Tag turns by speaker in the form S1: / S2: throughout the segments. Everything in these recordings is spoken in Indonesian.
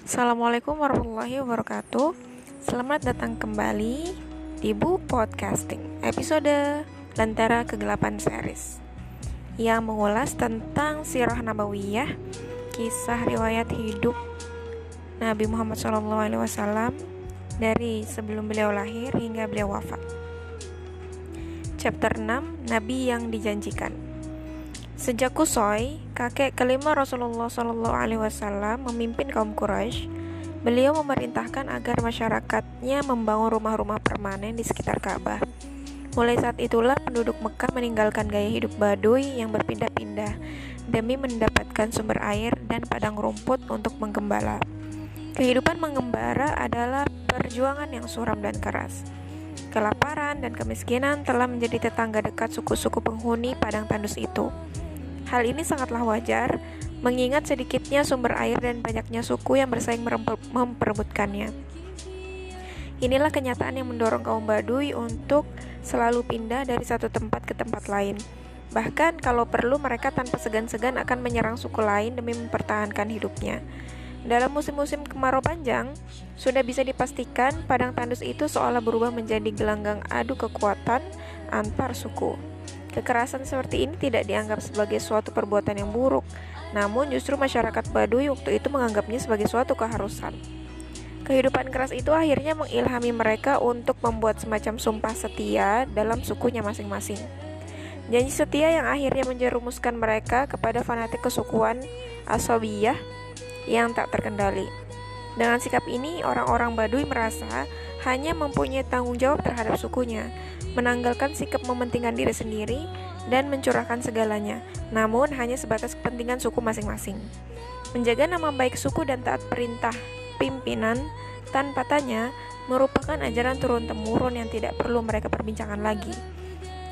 S1: Assalamualaikum warahmatullahi wabarakatuh. Selamat datang kembali di Bu Podcasting Episode Lentera Kegelapan Series Yang mengulas tentang sirah nabawiyah Kisah riwayat hidup Nabi Muhammad SAW Dari sebelum beliau lahir hingga beliau wafat. Chapter 6 Nabi yang dijanjikan Sejak Kusoi, kakek kelima Rasulullah Shallallahu Alaihi Wasallam memimpin kaum Quraisy, beliau memerintahkan agar masyarakatnya membangun rumah-rumah permanen di sekitar Ka'bah. Mulai saat itulah penduduk Mekah meninggalkan gaya hidup Baduy yang berpindah-pindah demi mendapatkan sumber air dan padang rumput untuk menggembala. Kehidupan mengembara adalah perjuangan yang suram dan keras. Kelaparan dan kemiskinan telah menjadi tetangga dekat suku-suku penghuni padang tandus itu. Hal ini sangatlah wajar, mengingat sedikitnya sumber air dan banyaknya suku yang bersaing memperebutkannya. Inilah kenyataan yang mendorong kaum Baduy untuk selalu pindah dari satu tempat ke tempat lain. Bahkan kalau perlu mereka tanpa segan-segan akan menyerang suku lain demi mempertahankan hidupnya. Dalam musim-musim kemarau panjang, sudah bisa dipastikan padang tandus itu seolah berubah menjadi gelanggang adu kekuatan antar suku. Kekerasan seperti ini tidak dianggap sebagai suatu perbuatan yang buruk, namun justru masyarakat Baduy waktu itu menganggapnya sebagai suatu keharusan. Kehidupan keras itu akhirnya mengilhami mereka untuk membuat semacam sumpah setia dalam sukunya masing-masing. Janji setia yang akhirnya menjerumuskan mereka kepada fanatik kesukuan Asobiyah yang tak terkendali. Dengan sikap ini, orang-orang Baduy merasa hanya mempunyai tanggung jawab terhadap sukunya, menanggalkan sikap mementingkan diri sendiri, dan mencurahkan segalanya, namun hanya sebatas kepentingan suku masing-masing. Menjaga nama baik suku dan taat perintah pimpinan tanpa tanya merupakan ajaran turun-temurun yang tidak perlu mereka perbincangkan lagi.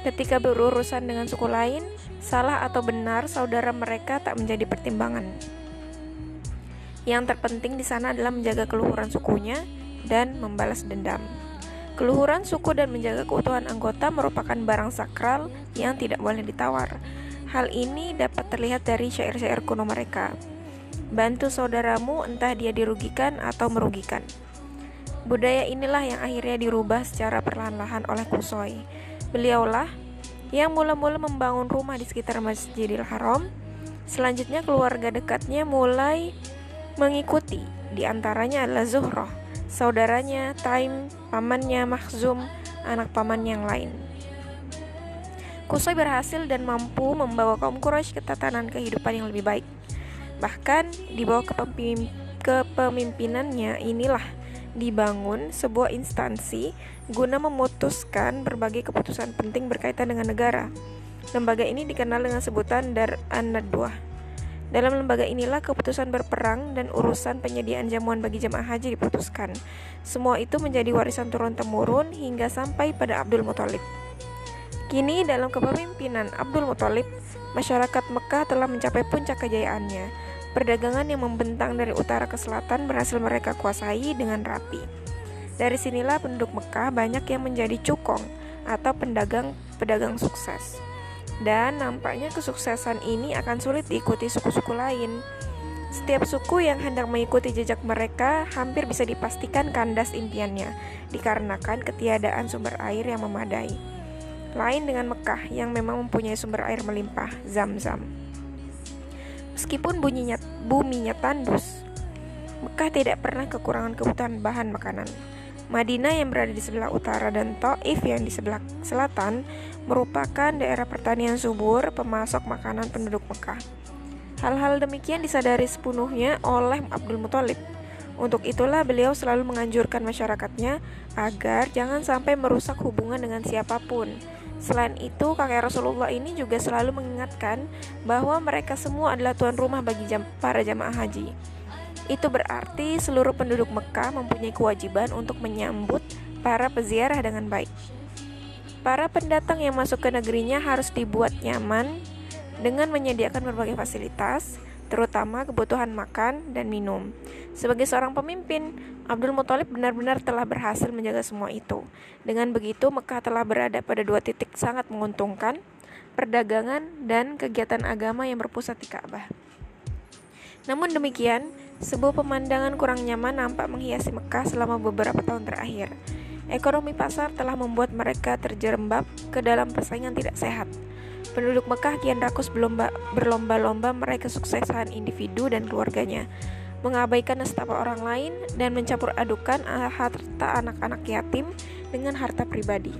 S1: Ketika berurusan dengan suku lain, salah atau benar saudara mereka tak menjadi pertimbangan. Yang terpenting di sana adalah menjaga keluhuran sukunya dan membalas dendam. Keluhuran suku dan menjaga keutuhan anggota merupakan barang sakral yang tidak boleh ditawar. Hal ini dapat terlihat dari syair-syair kuno mereka. Bantu saudaramu entah dia dirugikan atau merugikan. Budaya inilah yang akhirnya dirubah secara perlahan-lahan oleh Kusoi. Beliaulah yang mula-mula membangun rumah di sekitar Masjidil Haram. Selanjutnya keluarga dekatnya mulai mengikuti, di antaranya adalah Zuhroh saudaranya, Taim, pamannya, Makhzum, anak paman yang lain. Kusoi berhasil dan mampu membawa kaum Quraisy ke tatanan kehidupan yang lebih baik. Bahkan di bawah kepemimpinannya inilah dibangun sebuah instansi guna memutuskan berbagai keputusan penting berkaitan dengan negara. Lembaga ini dikenal dengan sebutan Dar an-Nadwah dalam lembaga inilah keputusan berperang dan urusan penyediaan jamuan bagi jemaah haji diputuskan. Semua itu menjadi warisan turun-temurun hingga sampai pada Abdul Muthalib. Kini dalam kepemimpinan Abdul Muthalib, masyarakat Mekah telah mencapai puncak kejayaannya. Perdagangan yang membentang dari utara ke selatan berhasil mereka kuasai dengan rapi. Dari sinilah penduduk Mekah banyak yang menjadi cukong atau pedagang-pedagang sukses dan nampaknya kesuksesan ini akan sulit diikuti suku-suku lain. Setiap suku yang hendak mengikuti jejak mereka hampir bisa dipastikan kandas impiannya, dikarenakan ketiadaan sumber air yang memadai. Lain dengan Mekah yang memang mempunyai sumber air melimpah, Zam-Zam. Meskipun bunyinya, buminya tandus, Mekah tidak pernah kekurangan kebutuhan bahan makanan. Madinah yang berada di sebelah utara dan Taif yang di sebelah selatan merupakan daerah pertanian subur pemasok makanan penduduk Mekah. Hal-hal demikian disadari sepenuhnya oleh Abdul Muthalib. Untuk itulah beliau selalu menganjurkan masyarakatnya agar jangan sampai merusak hubungan dengan siapa pun. Selain itu, kakek Rasulullah ini juga selalu mengingatkan bahwa mereka semua adalah tuan rumah bagi para jamaah haji. Itu berarti seluruh penduduk Mekah mempunyai kewajiban untuk menyambut para peziarah dengan baik. Para pendatang yang masuk ke negerinya harus dibuat nyaman dengan menyediakan berbagai fasilitas, terutama kebutuhan makan dan minum. Sebagai seorang pemimpin, Abdul Muthalib benar-benar telah berhasil menjaga semua itu. Dengan begitu, Mekah telah berada pada dua titik sangat menguntungkan, perdagangan dan kegiatan agama yang berpusat di Ka'bah. Namun demikian, sebuah pemandangan kurang nyaman nampak menghiasi Mekah selama beberapa tahun terakhir. Ekonomi pasar telah membuat mereka terjerembab ke dalam persaingan tidak sehat. Penduduk Mekah kian rakus berlomba-lomba meraih kesuksesan individu dan keluarganya, mengabaikan nestapa orang lain, dan mencampur adukan harta anak-anak yatim dengan harta pribadi.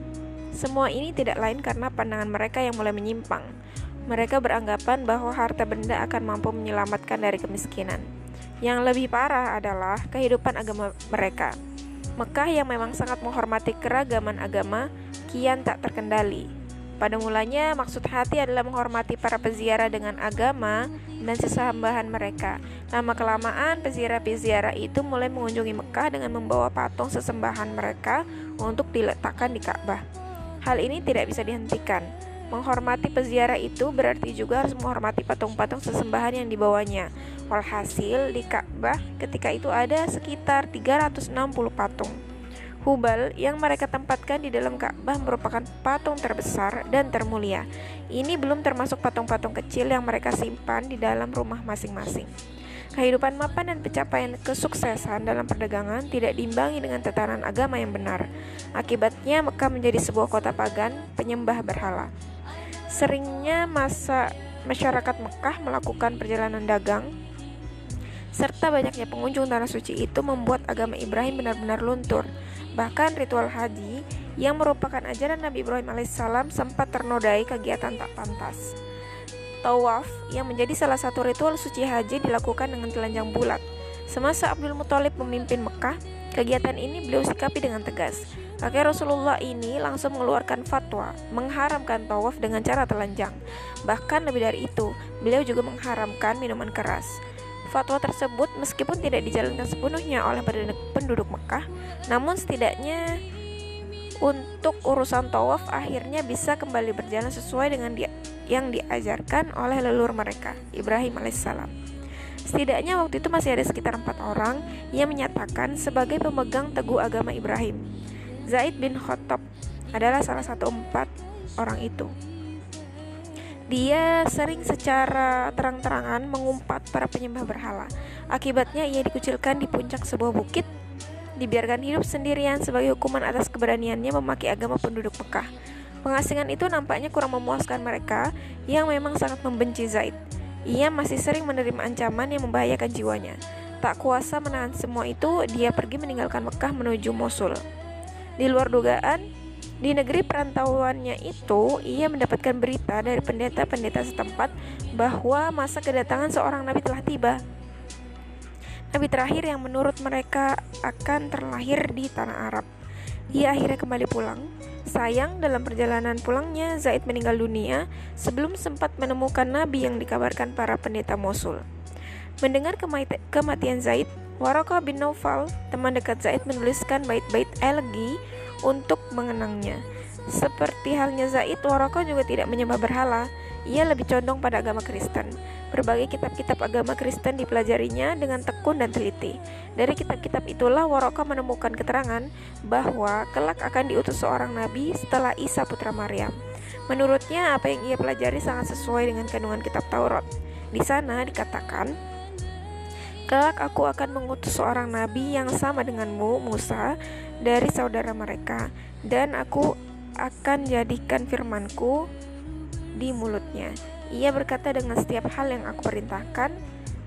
S1: Semua ini tidak lain karena pandangan mereka yang mulai menyimpang. Mereka beranggapan bahwa harta benda akan mampu menyelamatkan dari kemiskinan. Yang lebih parah adalah kehidupan agama mereka. Mekah yang memang sangat menghormati keragaman agama kian tak terkendali. Pada mulanya, maksud hati adalah menghormati para peziarah dengan agama dan sesambahan mereka. Lama kelamaan, peziarah-peziarah itu mulai mengunjungi Mekah dengan membawa patung sesembahan mereka untuk diletakkan di Ka'bah. Hal ini tidak bisa dihentikan. Menghormati peziarah itu berarti juga harus menghormati patung-patung sesembahan yang dibawanya. Walhasil di Ka'bah ketika itu ada sekitar 360 patung. Hubal yang mereka tempatkan di dalam Ka'bah merupakan patung terbesar dan termulia. Ini belum termasuk patung-patung kecil yang mereka simpan di dalam rumah masing-masing. Kehidupan mapan dan pencapaian kesuksesan dalam perdagangan tidak diimbangi dengan tatanan agama yang benar. Akibatnya Mekah menjadi sebuah kota pagan penyembah berhala. Seringnya masa masyarakat Mekah melakukan perjalanan dagang serta banyaknya pengunjung tanah suci itu membuat agama Ibrahim benar-benar luntur. Bahkan ritual haji yang merupakan ajaran Nabi Ibrahim alaihissalam sempat ternodai kegiatan tak pantas. Tawaf yang menjadi salah satu ritual suci haji dilakukan dengan telanjang bulat. Semasa Abdul Muthalib memimpin Mekah, kegiatan ini beliau sikapi dengan tegas. Kakek Rasulullah ini langsung mengeluarkan fatwa mengharamkan tawaf dengan cara telanjang. Bahkan lebih dari itu, beliau juga mengharamkan minuman keras. Fatwa tersebut meskipun tidak dijalankan sepenuhnya oleh penduduk Mekah, namun setidaknya untuk urusan tawaf akhirnya bisa kembali berjalan sesuai dengan dia, yang diajarkan oleh leluhur mereka, Ibrahim alaihissalam. Setidaknya waktu itu masih ada sekitar empat orang yang menyatakan sebagai pemegang teguh agama Ibrahim. Zaid bin Khattab adalah salah satu empat orang itu. Dia sering secara terang-terangan mengumpat para penyembah berhala. Akibatnya ia dikucilkan di puncak sebuah bukit, dibiarkan hidup sendirian sebagai hukuman atas keberaniannya memaki agama penduduk Mekah. Pengasingan itu nampaknya kurang memuaskan mereka yang memang sangat membenci Zaid. Ia masih sering menerima ancaman yang membahayakan jiwanya. Tak kuasa menahan semua itu, dia pergi meninggalkan Mekah menuju Mosul. Di luar dugaan, di negeri perantauannya itu, ia mendapatkan berita dari pendeta-pendeta setempat bahwa masa kedatangan seorang nabi telah tiba. Nabi terakhir yang menurut mereka akan terlahir di tanah Arab. Ia akhirnya kembali pulang. Sayang, dalam perjalanan pulangnya, Zaid meninggal dunia sebelum sempat menemukan nabi yang dikabarkan para pendeta Mosul. Mendengar kematian Zaid, Waraka bin Naufal, teman dekat Zaid menuliskan bait-bait elegi untuk mengenangnya. Seperti halnya Zaid, Waraka juga tidak menyembah berhala. Ia lebih condong pada agama Kristen. Berbagai kitab-kitab agama Kristen dipelajarinya dengan tekun dan teliti. Dari kitab-kitab itulah Waraka menemukan keterangan bahwa kelak akan diutus seorang nabi setelah Isa putra Maryam. Menurutnya, apa yang ia pelajari sangat sesuai dengan kandungan kitab Taurat. Di sana dikatakan, Kelak aku akan mengutus seorang nabi yang sama denganmu, Musa, dari saudara mereka, dan aku akan jadikan firmanku di mulutnya. Ia berkata dengan setiap hal yang aku perintahkan,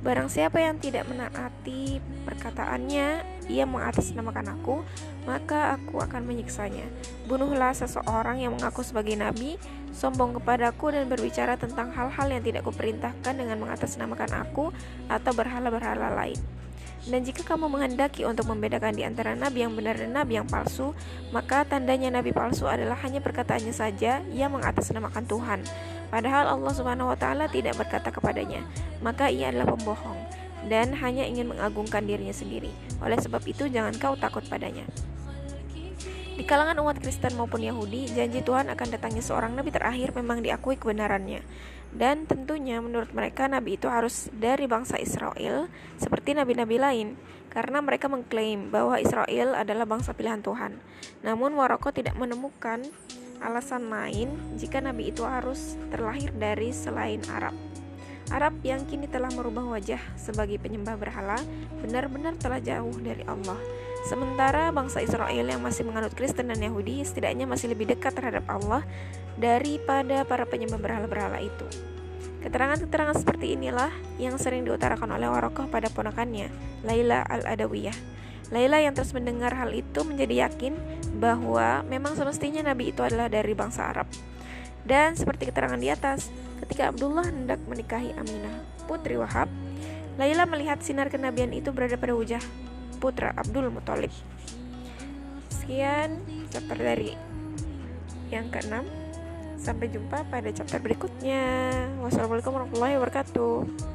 S1: Barang siapa yang tidak menaati perkataannya, ia mengatasnamakan aku, maka aku akan menyiksanya. Bunuhlah seseorang yang mengaku sebagai nabi, sombong kepadaku dan berbicara tentang hal-hal yang tidak kuperintahkan dengan mengatasnamakan aku atau berhala-berhala lain. Dan jika kamu menghendaki untuk membedakan di antara nabi yang benar dan nabi yang palsu, maka tandanya nabi palsu adalah hanya perkataannya saja yang mengatasnamakan Tuhan. Padahal Allah Subhanahu wa taala tidak berkata kepadanya, maka ia adalah pembohong dan hanya ingin mengagungkan dirinya sendiri. Oleh sebab itu jangan kau takut padanya. Di kalangan umat Kristen maupun Yahudi, janji Tuhan akan datangnya seorang nabi terakhir memang diakui kebenarannya. Dan tentunya menurut mereka nabi itu harus dari bangsa Israel seperti nabi-nabi lain karena mereka mengklaim bahwa Israel adalah bangsa pilihan Tuhan. Namun Waroko tidak menemukan alasan lain jika nabi itu harus terlahir dari selain Arab. Arab yang kini telah merubah wajah sebagai penyembah berhala benar-benar telah jauh dari Allah. Sementara bangsa Israel yang masih menganut Kristen dan Yahudi setidaknya masih lebih dekat terhadap Allah daripada para penyembah berhala-berhala itu. Keterangan-keterangan seperti inilah yang sering diutarakan oleh Warokoh pada ponakannya, Laila al-Adawiyah. Laila yang terus mendengar hal itu menjadi yakin bahwa memang semestinya Nabi itu adalah dari bangsa Arab. Dan seperti keterangan di atas, ketika Abdullah hendak menikahi Aminah, putri Wahab, Laila melihat sinar kenabian itu berada pada wajah putra Abdul Muthalib. Sekian chapter dari yang keenam. Sampai jumpa pada chapter berikutnya. Wassalamualaikum warahmatullahi wabarakatuh.